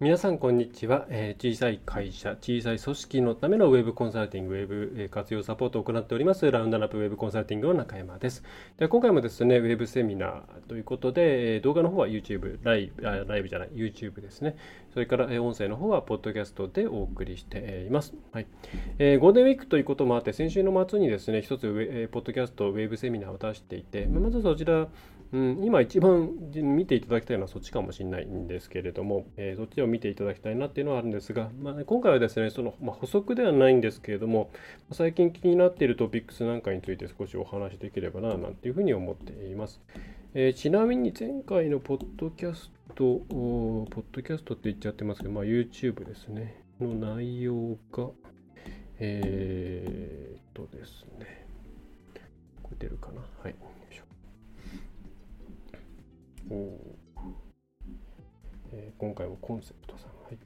皆さん、こんにちは、えー、小さい会社、小さい組織のためのウェブコンサルティング、ウェブ活用サポートを行っております、ラウンドナップウェブコンサルティングの中山です。で今回もですね、ウェブセミナーということで、動画の方は YouTube、ライブ、ライブじゃない、YouTube ですね。それから音声の方は、ポッドキャストでお送りしています。はいえー、ゴールデンウィークということもあって、先週の末にですね、一つウェ、ポッドキャスト、ウェブセミナーを出していて、まずそちら、うん、今一番見ていただきたいのはそっちかもしれないんですけれども、えー、そっちを見ていただきたいなっていうのはあるんですが、まあ、今回はですね、その、まあ、補足ではないんですけれども、最近気になっているトピックスなんかについて少しお話しできればな、なんていうふうに思っています。えー、ちなみに前回のポッドキャスト、ポッドキャストって言っちゃってますけど、まあ、YouTube ですね、の内容が、えー、っとですね、これ出るかな？はい。えー、今回もコンセプトさん。はい。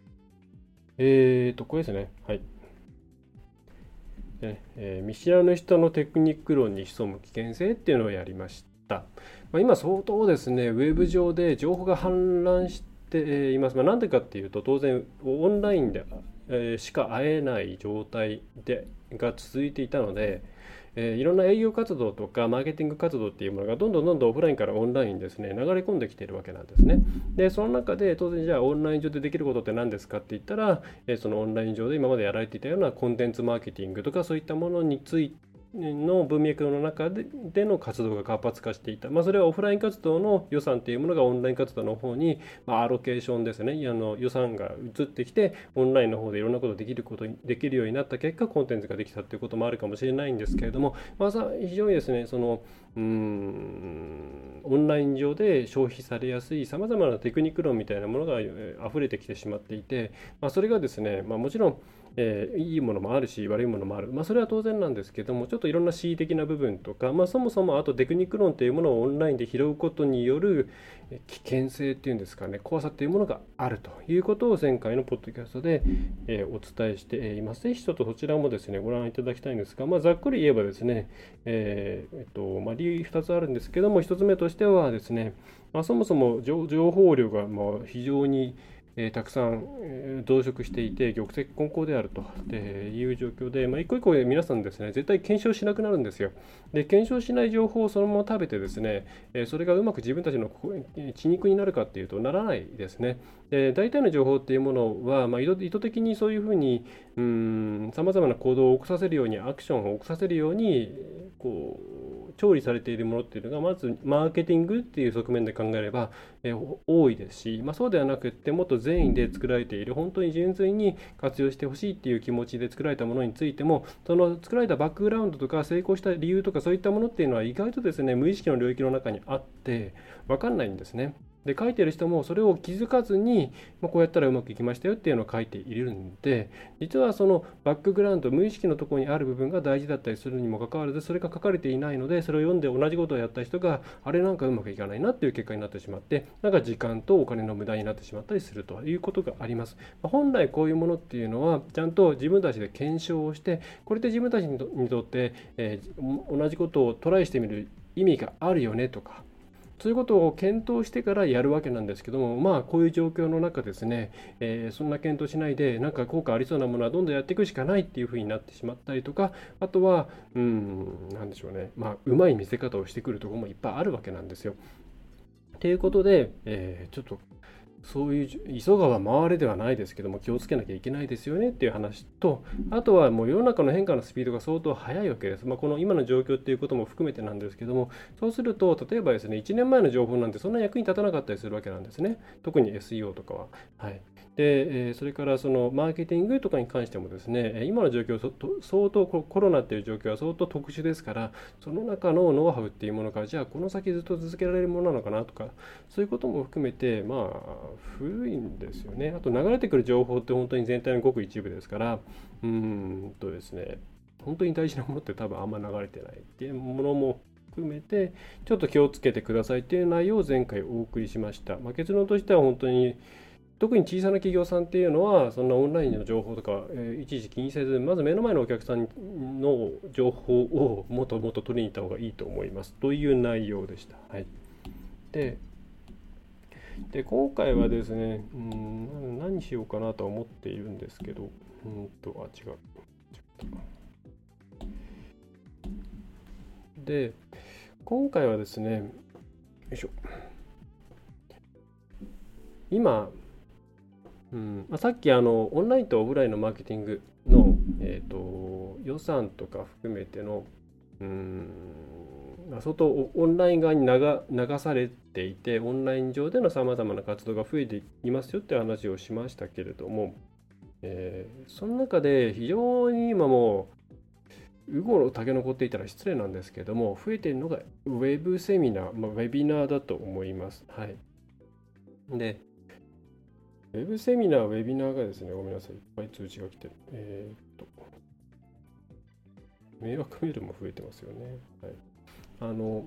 えーと、これですね。はい。でえー、見知らぬ人のテクニック論に潜む危険性っていうのをやりました。まあ、今相当ですね、ウェブ上で情報が氾濫しています。まあ、なんでかっていうと、当然オンラインで、え、しか会えない状態でが続いていたので、えー、いろんな営業活動とかマーケティング活動っていうものがどんどんどんどんオフラインからオンラインにですね流れ込んできているわけなんですね。でその中で当然じゃあオンライン上でできることって何ですかって言ったら、えー、そのオンライン上で今までやられていたようなコンテンツマーケティングとかそういったものについての文脈の中ででの活動が活発化していた、まあ、それはオフライン活動の予算というものがオンライン活動の方に、まあ、アロケーションですね。あの予算が移ってきてオンラインの方でいろんなことできることできるようになった結果コンテンツができたということもあるかもしれないんですけれども、まあ、非常にですねそのうんオンライン上で消費されやすいさまざまなテクニック論みたいなものが溢れてきてしまっていて、まあ、それがですね、まあ、もちろんえー、いいものもあるし悪いものもある、まあ、それは当然なんですけどもちょっといろんな恣意的な部分とか、まあ、そもそもあとテクニック論というものをオンラインで拾うことによる危険性っていうんですかね怖さっていうものがあるということを前回のポッドキャストで、えー、お伝えしています。ぜひちょっとそちらもですねご覧いただきたいんですが、まあ、ざっくり言えばですね、えー、えっとまあ、理由2つあるんですけども1つ目としてはですね、ま、そもそも情報量がま非常にえー、たくさん、えー、増殖していて、玉石混交であるという状況で、まあ、一個一個皆さんですね、絶対検証しなくなるんですよ。で、検証しない情報をそのまま食べてですね、えー、それがうまく自分たちの血肉になるかっていうとならないですね。で、大体の情報っていうものは、まあ、意図的にそういうふうに、さまざまな行動を起こさせるように、アクションを起こさせるように、こう、調理されているものっていうのが、まず、マーケティングっていう側面で考えれば、え、多いですし、まあ、そうではなくって、もっと善意で作られている、本当に純粋に活用してほしいっていう気持ちで作られたものについても、その作られたバックグラウンドとか成功した理由とかそういったものっていうのは意外とですね、無意識の領域の中にあって、分かんないんですね。で書いてる人もそれを気づかずに、まあ、こうやったらうまくいきましたよっていうのを書いているんで実はそのバックグラウンド無意識のところにある部分が大事だったりするにもかかわらずそれが書かれていないのでそれを読んで同じことをやった人があれなんかうまくいかないなっていう結果になってしまってなんか時間とお金の無駄になってしまったりするということがあります、まあ、本来こういうものっていうのはちゃんと自分たちで検証をしてこれで自分たちにとって、えー、同じことをトライしてみる意味があるよねとかそういうことを検討してからやるわけなんですけども、まあ、こういう状況の中ですね、えー、そんな検討しないで、なんか効果ありそうなものはどんどんやっていくしかないっていうふうになってしまったりとか、あとは、うん、なんでしょうね、まあ、うまい見せ方をしてくるところもいっぱいあるわけなんですよ。ということで、えー、ちょっとそういう急がば回れではないですけども気をつけなきゃいけないですよねっていう話とあとはもう世の中の変化のスピードが相当速いわけです、まあ、この今の状況っていうことも含めてなんですけどもそうすると例えばですね1年前の情報なんてそんな役に立たなかったりするわけなんですね。特に SEO とかは、はい、で、それからそのマーケティングとかに関してもですね、今の状況、相当コロナっていう状況は相当特殊ですから、その中のノウハウっていうものが、じゃあこの先ずっと続けられるものなのかなとか、そういうことも含めて、まあ、古いんですよね。あと流れてくる情報って本当に全体のごく一部ですから、うんとですね、本当に大事なものって多分あんま流れてないっていうものも含めてちょっと気をつけてくださいっていう内容を前回お送りしました、まあ、結論としては本当に特に小さな企業さんっていうのはそんなオンラインの情報とか、えー、一時気にせずまず目の前のお客さんの情報をもっともっと取りに行った方がいいと思いますという内容でした。はい、でで今回はですねうん何しようかなと思っているんですけどうんとあ違う。で今回はですねよいしょ今うん。まあ、さっきあのオンラインとオフラインのマーケティングの、えーと、予算とか含めてのうん。相当オンライン側に流されていてオンライン上でのさまざまな活動が増えていますよって話をしましたけれども、えー、その中で非常に今もうごの竹残っていたら失礼なんですけども増えているのがウェブセミナー、まあ、ウェビナーだと思います。はい、でウェブセミナー、ウェビナーがですね、ごめんなさい、いっぱい通知が来てる。えー、っと、迷惑メールも増えてますよね。はい。あの、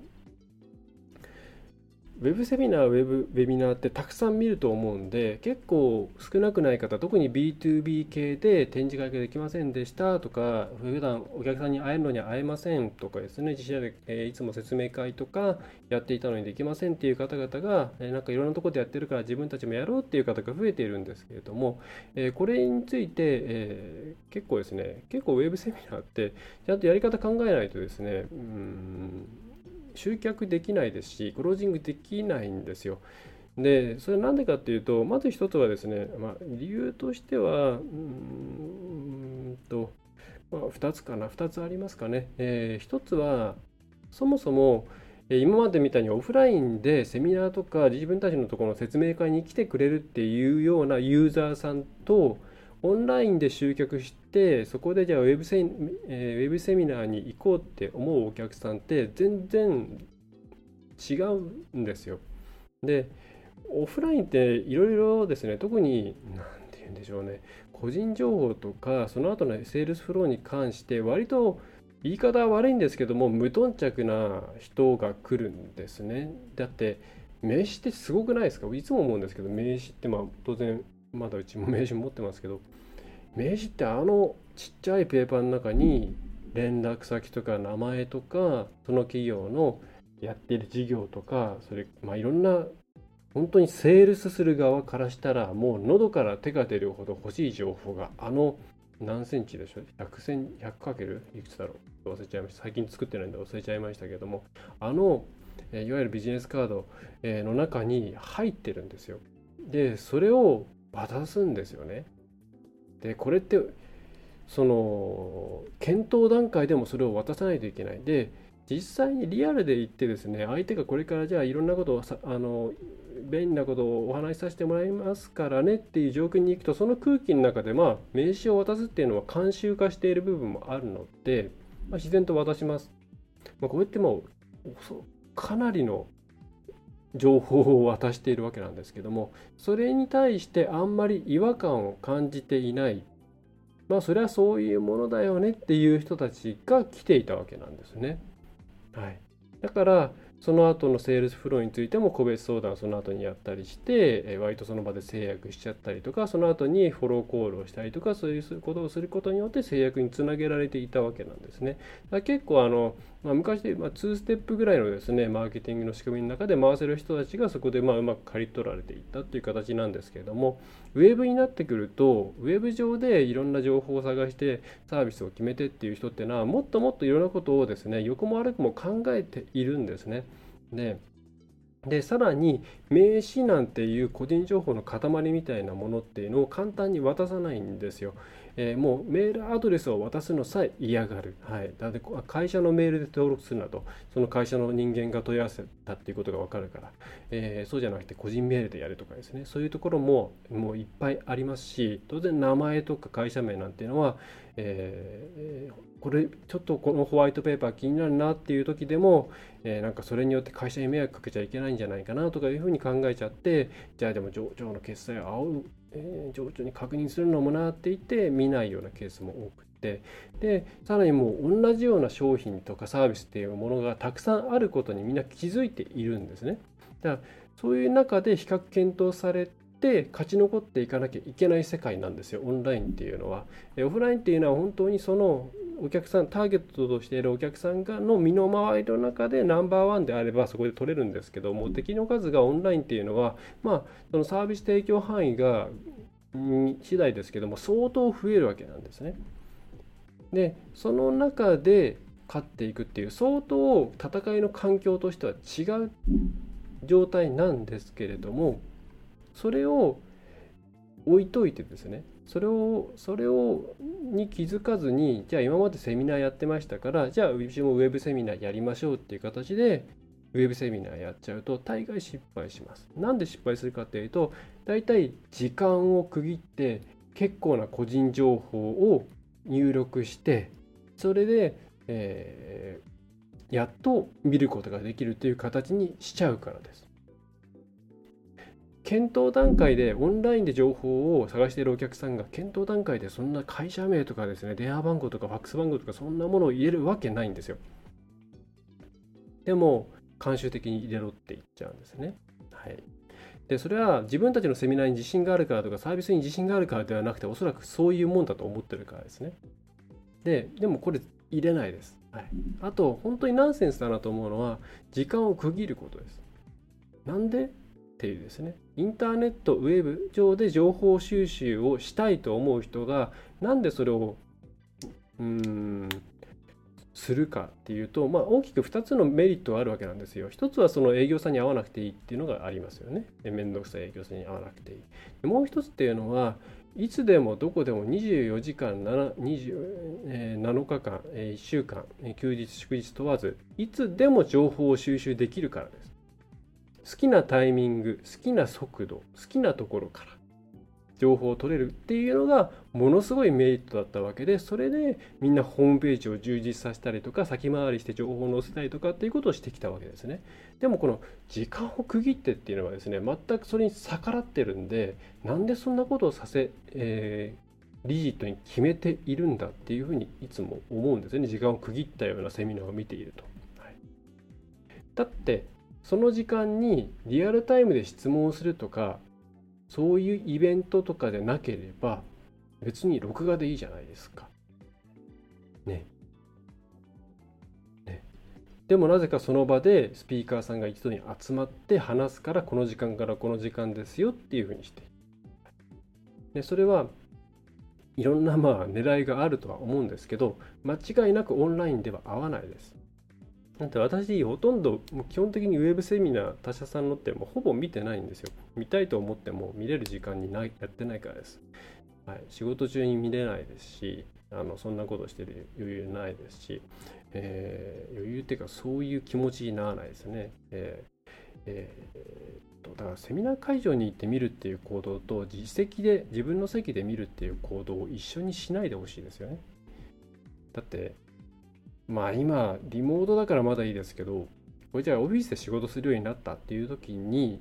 ウェブセミナー、ウェブウェビナーってたくさん見ると思うんで、結構少なくない方、特に B2B 系で展示会ができませんでしたとか、普段お客さんに会えるのに会えませんとかですね、自社で、え、いつも説明会とかやっていたのにできませんっていう方々が、え、なんかいろんなところでやってるから自分たちもやろうっていう方が増えているんですけれども、え、これについて、え結構ですね、結構ウェブセミナーってちゃんとやり方考えないとですね、うん集客できないですし、クロージングできないんですよ。で、それなんでかっていうと、まず一つはですね、まあ、理由としては、うんと、まあ、2つかな、2つありますかね。えー、1つは、そもそも、今までみたいにオフラインでセミナーとか自分たちのところの説明会に来てくれるっていうようなユーザーさんとオンラインで集客してそこでじゃあウェブセ,、えー、ウェブセミナーに行こうって思うお客さんって全然違うんですよ。でオフラインっていろいろですね特に何て言うんでしょうね個人情報とかその後のセールスフローに関して割と言い方は悪いんですけども無頓着な人が来るんですね。だって名刺ってすごくないですか？いつも思うんですけど名刺ってまあ当然まだうちも名刺持ってますけど名刺ってあのちっちゃいペーパーの中に連絡先とか名前とかその企業のやっている事業とかそれまあいろんな本当にセールスする側からしたらもう喉から手が出るほど欲しい情報があの何センチでしょう？100セン100かける？いくつだろう？忘れちゃいました。最近作ってないんで忘れちゃいましたけどもあのいわゆるビジネスカードの中に入ってるんですよ。でそれを渡すんですよね。でこれってその検討段階でもそれを渡さないといけない。で実際にリアルで言ってですね相手がこれからじゃあいろんなことをあの便利なことをお話しさせてもらいますからねっていう状況に行くとその空気の中でまあ名刺を渡すっていうのは慣習化している部分もあるので、まあ、自然と渡します。まあ、こうやってもうかなりの情報を渡しているわけなんですけどもそれに対してあんまり違和感を感じていないまあそれはそういうものだよねっていう人たちが来ていたわけなんですね。はい、だからその後のセールスフローについても個別相談その後にやったりして、え割とその場で成約しちゃったりとか、その後にフォローコールをしたりとか、そういうことをすることによって成約につなげられていたわけなんですね。だ結構あの、まあ、昔で、まあ、2ステップぐらいのですね、マーケティングの仕組みの中で回せる人たちがそこでまあうまく刈り取られていったっていう形なんですけれども、ウェブになってくると、ウェブ上でいろんな情報を探してサービスを決めてっていう人っていうのは、もっともっといろんなことをですね、横も悪くも考えているんですね。ででさらに名刺なんていう個人情報の塊みたいなものっていうのを簡単に渡さないんですよ。えー、もうメールアドレスを渡すのさえ嫌がる、はい、だって会社のメールで登録するなと。その会社の人間が問い合わせたっていうことが分かるから、えー、そうじゃなくて個人メールでやるとかですね。そういうところももういっぱいありますし当然名前とか会社名なんていうのは、えー、これちょっとこのホワイトペーパー気になるなっていう時でも、えー、なんかそれによって会社に迷惑かけちゃいけないんじゃないかなとかいうふうに考えちゃってじゃあでも上場の決済をえー、情緒に確認するのもなっていて見ないようなケースも多くてでさらにもう同じような商品とかサービスっていうものがたくさんあることにみんな気づいているんですね。だからそういう中で比較検討されて勝ち残っていかなきゃいけない世界なんですよオンラインっていうのは。オフラインっていうのは本当にそのお客さんターゲットとしているお客さんがの身の回りの中でナンバーワンであればそこで取れるんですけども敵の数がオンラインっていうのはまあそのサービス提供範囲が次第ですけども相当増えるわけなんですね。でその中で勝っていくっていう相当戦いの環境としては違う状態なんですけれどもそれを置いといてですねそれをそれをに気づかずにじゃあ今までセミナーやってましたからじゃあうちもウェブセミナーやりましょうっていう形でウェブセミナーやっちゃうと大概失敗します。なんで失敗するかっていうと大体時間を区切って結構な個人情報を入力してそれで、えー、やっと見ることができるという形にしちゃうからです。検討段階でオンラインで情報を探しているお客さんが検討段階でそんな会社名とかですね電話番号とかファックス番号とかそんなものを入れるわけないんですよ。でも慣習的に入れろって言っちゃうんですね。はい、でそれは自分たちのセミナーに自信があるからとかサービスに自信があるからではなくておそらくそういうもんだと思ってるからですね。ででもこれ入れないです。はい、あと本当にナンセンスだなと思うのは時間を区切ることです。なんでていうですねインターネットウェブ上で情報収集をしたいと思う人がなんでそれをうんするかっていうと、まあ、大きく2つのメリットがあるわけなんですよ。一つはその営業さんに会わなくていいっていうのがありますよね。面倒くさい営業さんに会わなくていい。もう一つっていうのはいつでもどこでも24時間 7, 20、7日間、えー、1週間、休日祝日問わずいつでも情報を収集できるからです。好きなタイミング好きな速度好きなところから情報を取れるっていうのがものすごいメリットだったわけでそれでみんなホームページを充実させたりとか先回りして情報を載せたりとかっていうことをしてきたわけですね。でもこの時間を区切ってっていうのはですね全くそれに逆らってるんでなんでそんなことをさせ、えー、リジットに決めているんだっていうふうにいつも思うんですね。時間を区切ったようなセミナーを見ていると、はい、だってその時間にリアルタイムで質問をするとかそういうイベントとかでなければ別に録画でいいじゃないですか。ね。ね。でもなぜかその場でスピーカーさんが一度に集まって話すからこの時間からこの時間ですよっていうふうにして。でそれはいろんなまあ狙いがあるとは思うんですけど間違いなくオンラインでは合わないです。だって私ほとんど基本的にウェブセミナー他社さんのってもうほぼ見てないんですよ。見たいと思っても見れる時間にないやってないからです、はい、仕事中に見れないですしあのそんなことしてる余裕ないですし、えー、余裕っていうかそういう気持ちにならないですね、えーえー、だからセミナー会場に行って見るっていう行動と自席で自分の席で見るっていう行動を一緒にしないでほしいですよね。だってまあ今リモートだからまだいいですけどこれじゃあオフィスで仕事するようになったっていう時に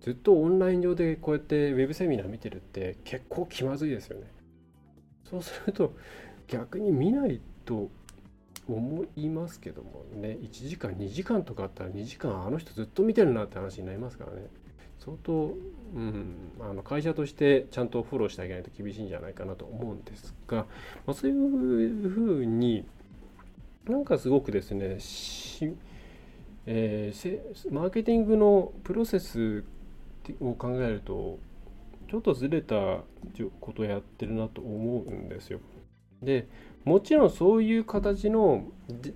ずっとオンライン上でこうやってウェブセミナー見てるって結構気まずいですよね。そうすると逆に見ないと思いますけどもね1時間2時間とかあったら2時間あの人ずっと見てるなって話になりますからね相当、うん、あの会社としてちゃんとフォローしてあげないと厳しいんじゃないかなと思うんですが、まあ、そういうふうになんかすごくですねえー、マーケティングのプロセスを考えるとちょっとずれたことをやってるなと思うんですよ。でもちろんそういう形の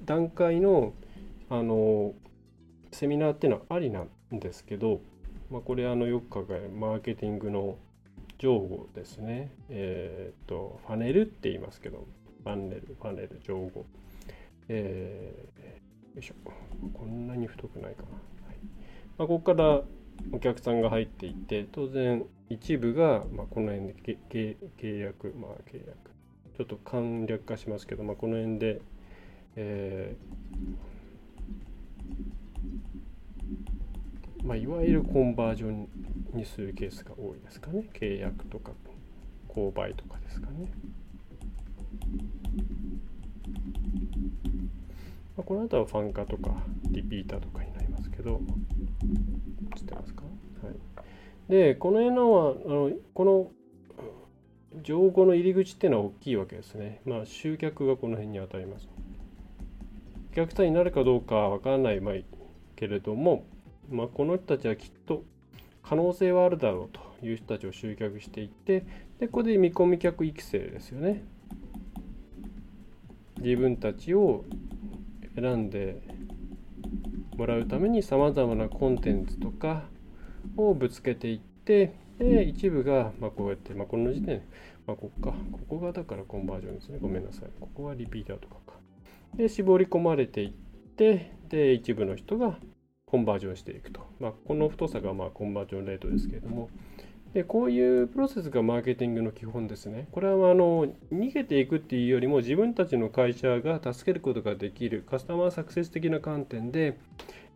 段階のあのセミナーっていうのはありなんですけど、まあ、これあのよく考えるマーケティングの情語ですね。えっ、と、ファネルって言いますけど、ファンネル、ファネル、情語。えー、よいしょ。こんなに太くないかな。はいまあ、ここからお客さんが入っていって、当然一部が、まあ、この辺で契約、まあ契約。ちょっと簡略化しますけど、まあ、この辺で、えーまあ、いわゆるコンバージョンにするケースが多いですかね。契約とか購買とかですかね。まあ、この後はファン化とかリピーターとかになりますけど、知ってますか、はい、で、この辺のは、あのこの情報の入り口っていうのは大きいわけですね。まあ、集客がこの辺に当たります。お客さんになるかどうかわからないまいけれども、まあ、この人たちはきっと可能性はあるだろうという人たちを集客していってでここで見込み客育成ですよね自分たちを選んでもらうためにさまざまなコンテンツとかをぶつけていってで一部がまこうやって、まあ、この時点、まあ、ここか。ここがだからコンバージョンですね。ごめんなさい。ここはリピーターとかか。で絞り込まれていってで一部の人がコンバージョンしていくと。まあ、この太さがまあコンバージョンレートですけれども、でこういうプロセスがマーケティングの基本ですね。これはあの逃げていくっていうよりも自分たちの会社が助けることができるカスタマーサクセス的な観点で、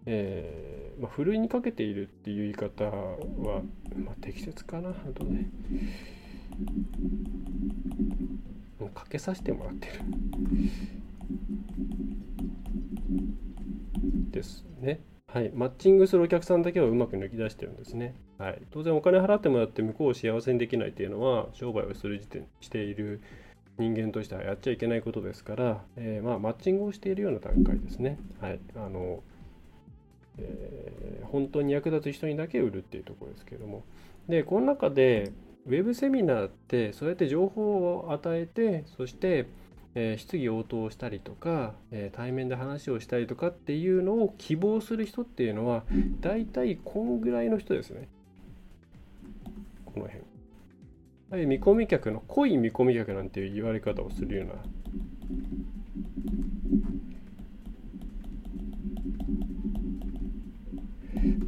えーまあ、ふるいにかけているっていう言い方は、まあ、適切かな。あとね。もうかけさせてもらってる。ですね。はい、マッチングするお客さんだけはうまく抜き出してるんですね。はい、当然お金払ってもらって向こうを幸せにできないっていうのは商売をする時点している人間としてはやっちゃいけないことですから、えー、まあ、マッチングをしているような段階ですね。はい、あのえー、本当に役立つ人にだけ売るっていうところですけれども。で、この中で Web セミナーってそうやって情報を与えて、そしてえー、質疑応答したりとか、えー、対面で話をしたりとかっていうのを希望する人っていうのは大体こんぐらいの人ですね。この辺。見込み客の濃い見込み客なんていう言われ方をするような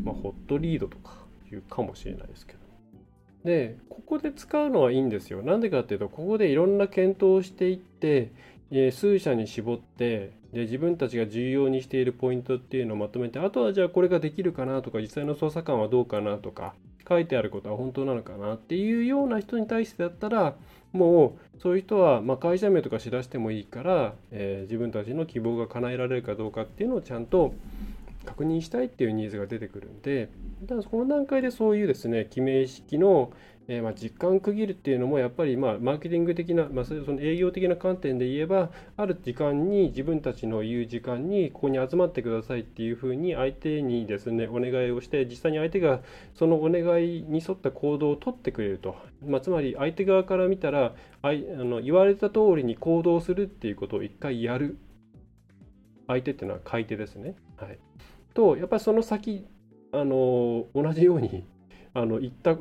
まあ、ホットリードとかいうかもしれないですけど。で、ここで使うのはいいんですよ。なんでかっていうと、ここでいろんな検討をしていって、え数社に絞ってで、自分たちが重要にしているポイントっていうのをまとめて、あとはじゃあこれができるかなとか、実際の捜査官はどうかなとか、書いてあることは本当なのかなっていうような人に対してだったら、もうそういう人は、まあ会社名とか知らせてもいいから、えー、自分たちの希望が叶えられるかどうかっていうのをちゃんと確認したいっていうニーズが出てくるんで、ただこの段階でそういうですね、記名式の、えー、まあ実感区切るっていうのもやっぱりまあマーケティング的な、まあ、その営業的な観点で言えば、ある時間に自分たちの言う時間にここに集まってくださいっていうふうに相手にですね、お願いをして、実際に相手がそのお願いに沿った行動を取ってくれると。まあ、つまり相手側から見たらあいあの言われた通りに行動するっていうことを一回やる。相手っていうのは買い手ですね。はい。とやっぱりその先あの同じようにあの言った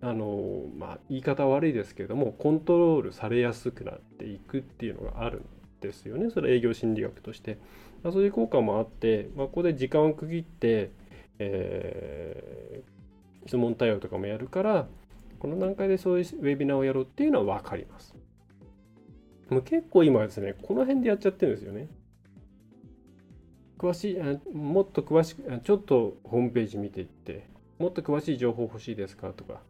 あの、まあ、言い方悪いですけれどもコントロールされやすくなっていくっていうのがあるんですよね。それ営業心理学として、まあ、そういう効果もあって、まあ、ここで時間を区切って、えー、質問対応とかもやるからこの段階でそういうウェビナーをやろうっていうのは分かります。もう結構今ですねこの辺でやっちゃってるんですよね。詳しいもっと詳しくちょっとホームページ見ていってもっと詳しい情報欲しいですかとか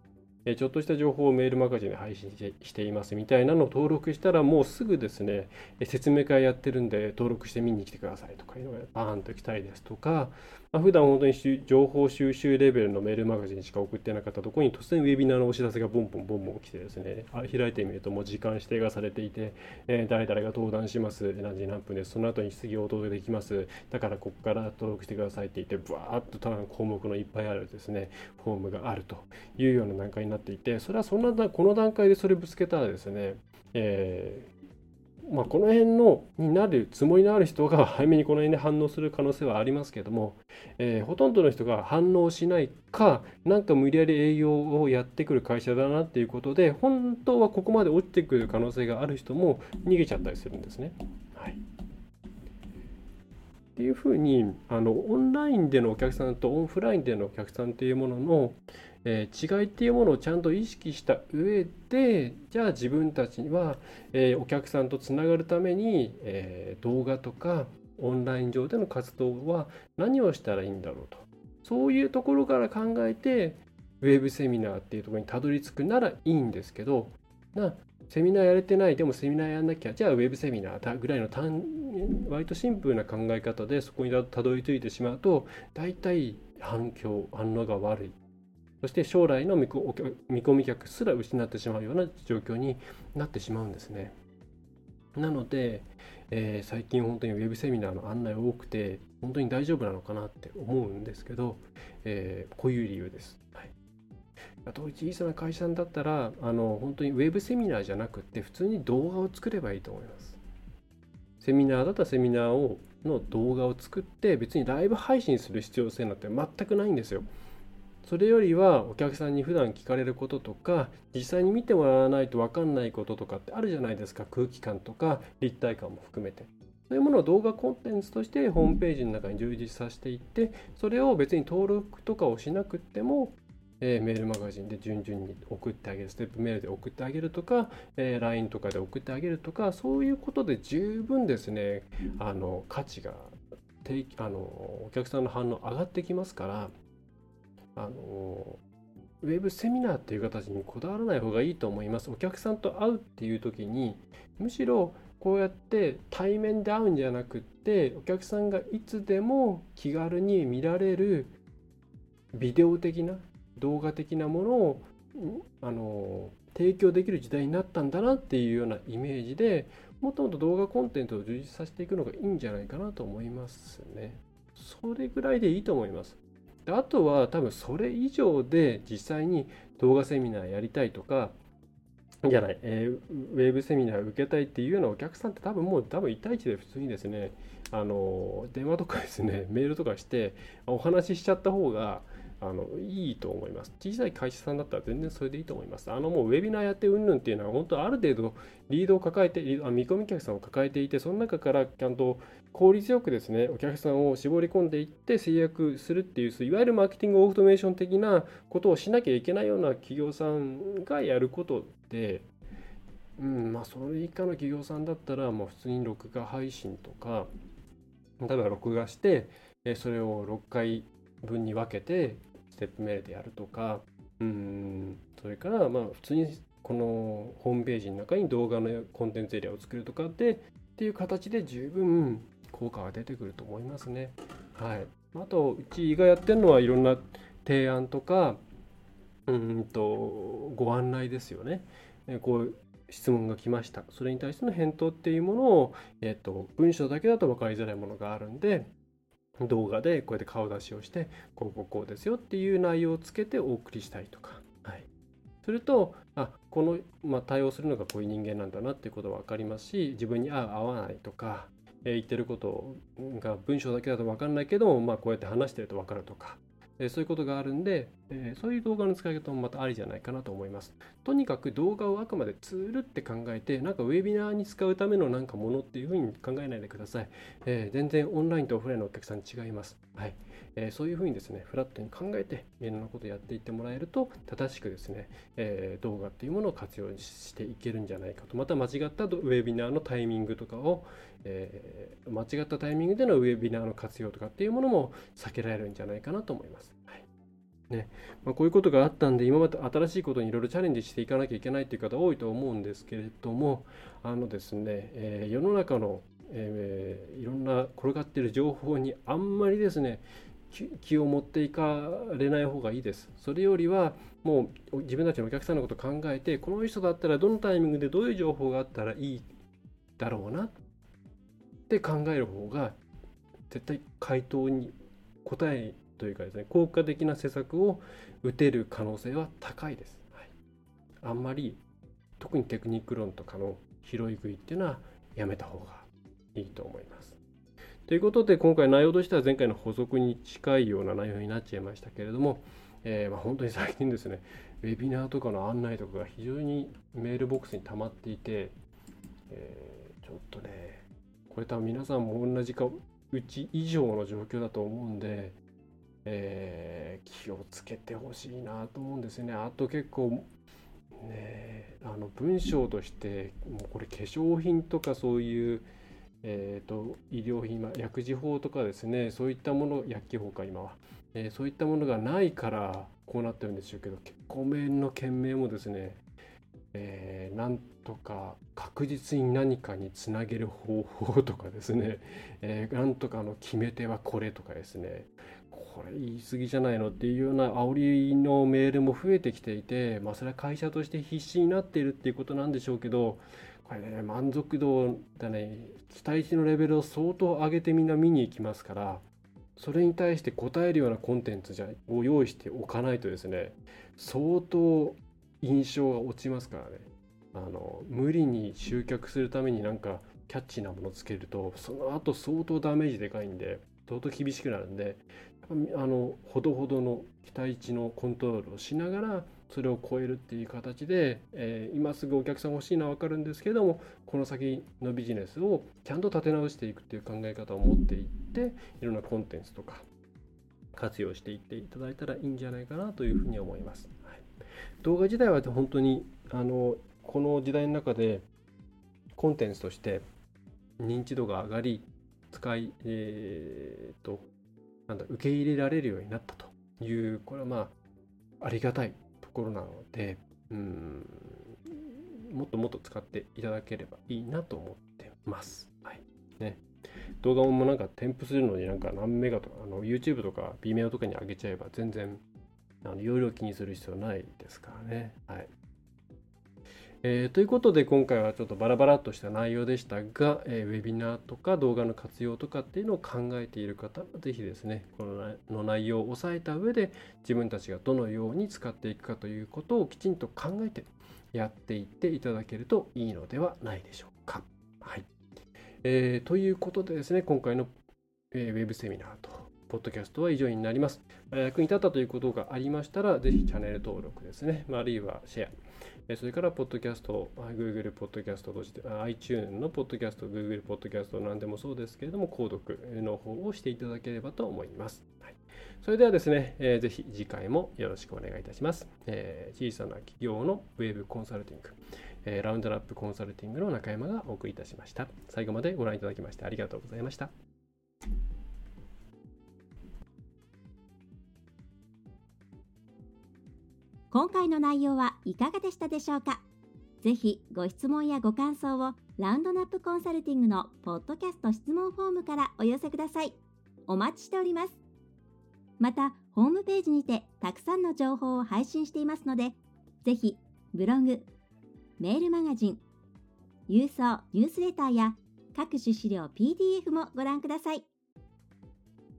ちょっとした情報をメールマガジンで配信していますみたいなのを登録したらもうすぐですね説明会やってるんで登録して見に来てくださいとかいうのがバーンと来たいですとか、まあ、普段本当に情報収集レベルのメールマガジンしか送ってなかったところに突然ウェビナーのお知らせがボンボンボンボン来てですね。開いてみるともう時間指定がされていて、えー、誰々が登壇します。何時何分です。その後に質疑応答できます。だからここから登録してくださいって言ってブワーッと項目のいっぱいあるですね。フォームがあるというような段階になっていてそれはそんなこの段階でそれぶつけたらですね、えまあ、この辺のになるつもりのある人が早めにこの辺で反応する可能性はありますけども、えー、ほとんどの人が反応しないかなんか無理やり営業をやってくる会社だなっていうことで本当はここまで落ちてくる可能性がある人も逃げちゃったりするんですね。はい、っていうふうにあのオンラインでのお客さんとオンフラインでのお客さんっていうものの、えー、違いっていうものをちゃんと意識した上でじゃあ自分たちには、えー、お客さんとつながるために、えー、動画とかオンライン上での活動は何をしたらいいんだろうと。そういうところから考えてウェブセミナーっていうところにたどり着くならいいんですけどなセミナーやれてないでもセミナーやんなきゃじゃあウェブセミナーだぐらいの単割とシンプルな考え方でそこにたどり着いてしまうと大体反響反応が悪い。そして将来の見込み客すら失ってしまうような状況になってしまうんですね。なので、えー、最近本当にウェブセミナーの案内多くて本当に大丈夫なのかなって思うんですけど、えー、こういう理由です。はい、あと小さな会社だったらあの本当にウェブセミナーじゃなくて普通に動画を作ればいいと思います。セミナーだったらセミナーをの動画を作って別にライブ配信する必要性なんて全くないんですよ。それよりはお客さんに普段聞かれることとか実際に見てもらわないと分かんないこととかってあるじゃないですか。空気感とか立体感も含めて。そういうものを動画コンテンツとしてホームページの中に充実させていってそれを別に登録とかをしなくてもえ、メールマガジンで順々に送ってあげる。ステップメールで送ってあげるとか、え、LINE とかで送ってあげるとかそういうことで十分ですね。あの価値があのお客さんの反応上がってきますから。あのウェブセミナーっていう形にこだわらない方がいいと思います。お客さんと会うっていう時にむしろこうやって対面で会うんじゃなくってお客さんがいつでも気軽に見られるビデオ的な動画的なものをあの提供できる時代になったんだなっていうようなイメージでもっともっと動画コンテンツを充実させていくのがいいんじゃないかなと思いますね。それぐらいでいいと思います。であとは多分それ以上で実際に動画セミナーやりたいとかじゃない、えー、ウェブセミナー受けたいっていうようなお客さんって多分もう多分1対1で普通にですねあの電話とかですねメールとかしてお話ししちゃった方があのいいと思います。小さい会社さんだったら全然それでいいと思います。あのもうウェビナーやってうんぬんっていうのは本当ある程度リードを抱えて、あ見込み客さんを抱えていて、その中からちゃんと効率よくですね、お客さんを絞り込んでいって制約するっていう、いわゆるマーケティングオートメーション的なことをしなきゃいけないような企業さんがやることで、うん、まあそれ以下の企業さんだったら、もう普通に録画配信とか、例えば録画して、それを6回分に分けてテップメールでやるとかうんそれからまあ普通にこのホームページの中に動画のコンテンツエリアを作るとかでっていう形で十分効果が出てくると思いますね。はい、あとうちがやってるのはいろんな提案とかうんとご案内ですよね。こう質問が来ました。それに対しての返答っていうものを、えっと、文章だけだと分かりづらいものがあるんで、動画でこうやって顔出しをしてこうこうこうですよっていう内容をつけてお送りしたりとか、はい、するとあこの、まあ、対応するのがこういう人間なんだなっていうことは分かりますし自分に合う合わないとか、えー、言ってることが文章だけだと分かんないけども、まあ、こうやって話してると分かるとか。えそういうことがあるんで、えそういう動画の使い方もまたありじゃないかなと思います。とにかく動画をあくまでツールって考えて、なんかウェビナーに使うためのなんかものっていうふうに考えないでください。えー、全然オンラインとオフラインのお客さん違います。はい。えー、そういうふうにですね、フラットに考えて、いろんなことをやっていってもらえると、正しくですね、え、動画っていうものを活用していけるんじゃないかと。また間違ったウェビナーのタイミングとかを、え、間違ったタイミングでのウェビナーの活用とかっていうものも避けられるんじゃないかなと思います。はいねまあ、こういうことがあったんで今まで新しいことにいろいろチャレンジしていかなきゃいけないという方多いと思うんですけれどもあのですね、えー、世の中の、えー、いろんな転がっている情報にあんまりですね気を持っていかれない方がいいです。それよりはもう自分たちのお客さんのこと考えてこの人だったらどのタイミングでどういう情報があったらいいだろうなって考える方が絶対回答に答えというかですね効果的な施策を打てる可能性は高いです。はい、あんまり特にテクニック論とかの拾い食いっていうのはやめた方がいいと思います。ということで今回内容としては前回の補足に近いような内容になっちゃいましたけれども、えー、ま、本当に最近ですねウェビナーとかの案内とかが非常にメールボックスに溜まっていて、えー、ちょっとねこれ多分皆さんも同じかうち以上の状況だと思うんで、えー、気をつけてほしいなと思うんですね。あと結構ねあの文章としてもうこれ化粧品とかそういうえーと、医療品、まあ、薬事法とかですねそういったもの薬機法か今は、えー、そういったものがないからこうなってるんでしょうけど結構面の件名もですね、えー、なんとか確実に何かにつなげる方法とかですね、えー、なんとかの決め手はこれとかですねこれ言い過ぎじゃないのっていうような煽りのメールも増えてきていて、まあ、それは会社として必死になっているっていうことなんでしょうけどこれね満足度だね期待値のレベルを相当上げてみんな見に行きますからそれに対して答えるようなコンテンツじゃを用意しておかないとですね相当印象が落ちますからね。あの無理に集客するためになんかキャッチーなものをつけるとその後相当ダメージでかいんで相当厳しくなるんであのほどほどの期待値のコントロールをしながらそれを超えるっていう形で、えー、今すぐお客さん欲しいのは分かるんですけれどもこの先のビジネスをちゃんと立て直していくっていう考え方を持っていっていろんなコンテンツとか活用していっていただいたらいいんじゃないかなというふうに思います。はい、動画自体は本当にあのこの時代の中でコンテンツとして認知度が上がり使い、えーと、なんだ受け入れられるようになったというこれはまあありがたいところなので、うん、もっともっと使っていただければいいなと思ってます。はい。ね。動画もなんか添付するのになんか何メガとか、あの YouTube とか Vimeo とかに上げちゃえば全然あの容量気にする必要ないですからね。はい。えー、ということで今回はちょっとバラバラっとした内容でしたが、えー、ウェビナーとか動画の活用とかっていうのを考えている方は是非ですねこの内容を押さえた上で自分たちがどのように使っていくかということをきちんと考えてやっていっていただけるといいのではないでしょうか。はいえー、ということでですね今回の、えー、ウェブセミナーとポッドキャストは以上になります。役に立ったということがありましたら、ぜひチャンネル登録ですね、あるいはシェア、それから、ポッドキャスト、Google ポッドキャストとして、iTunes のポッドキャスト、Google ポッドキャストなんでもそうですけれども、購読の方をしていただければと思います。はい、それではですね、えー、ぜひ次回もよろしくお願いいたします。えー、小さな企業のウェブコンサルティング、えー、ラウンドラップコンサルティングの中山がお送りいたしました。最後までご覧いただきましてありがとうございました。今回の内容はいかがでしたでしょうか？ぜひご質問やご感想をラウンドナップコンサルティングのポッドキャスト質問フォームからお寄せください。お待ちしております。また、ホームページにてたくさんの情報を配信していますので、ぜひブログ、メールマガジン、郵送ニュースレターや各種資料 PDF もご覧ください。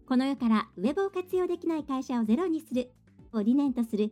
この世からウェブを活用できない会社をゼロにするを理念とする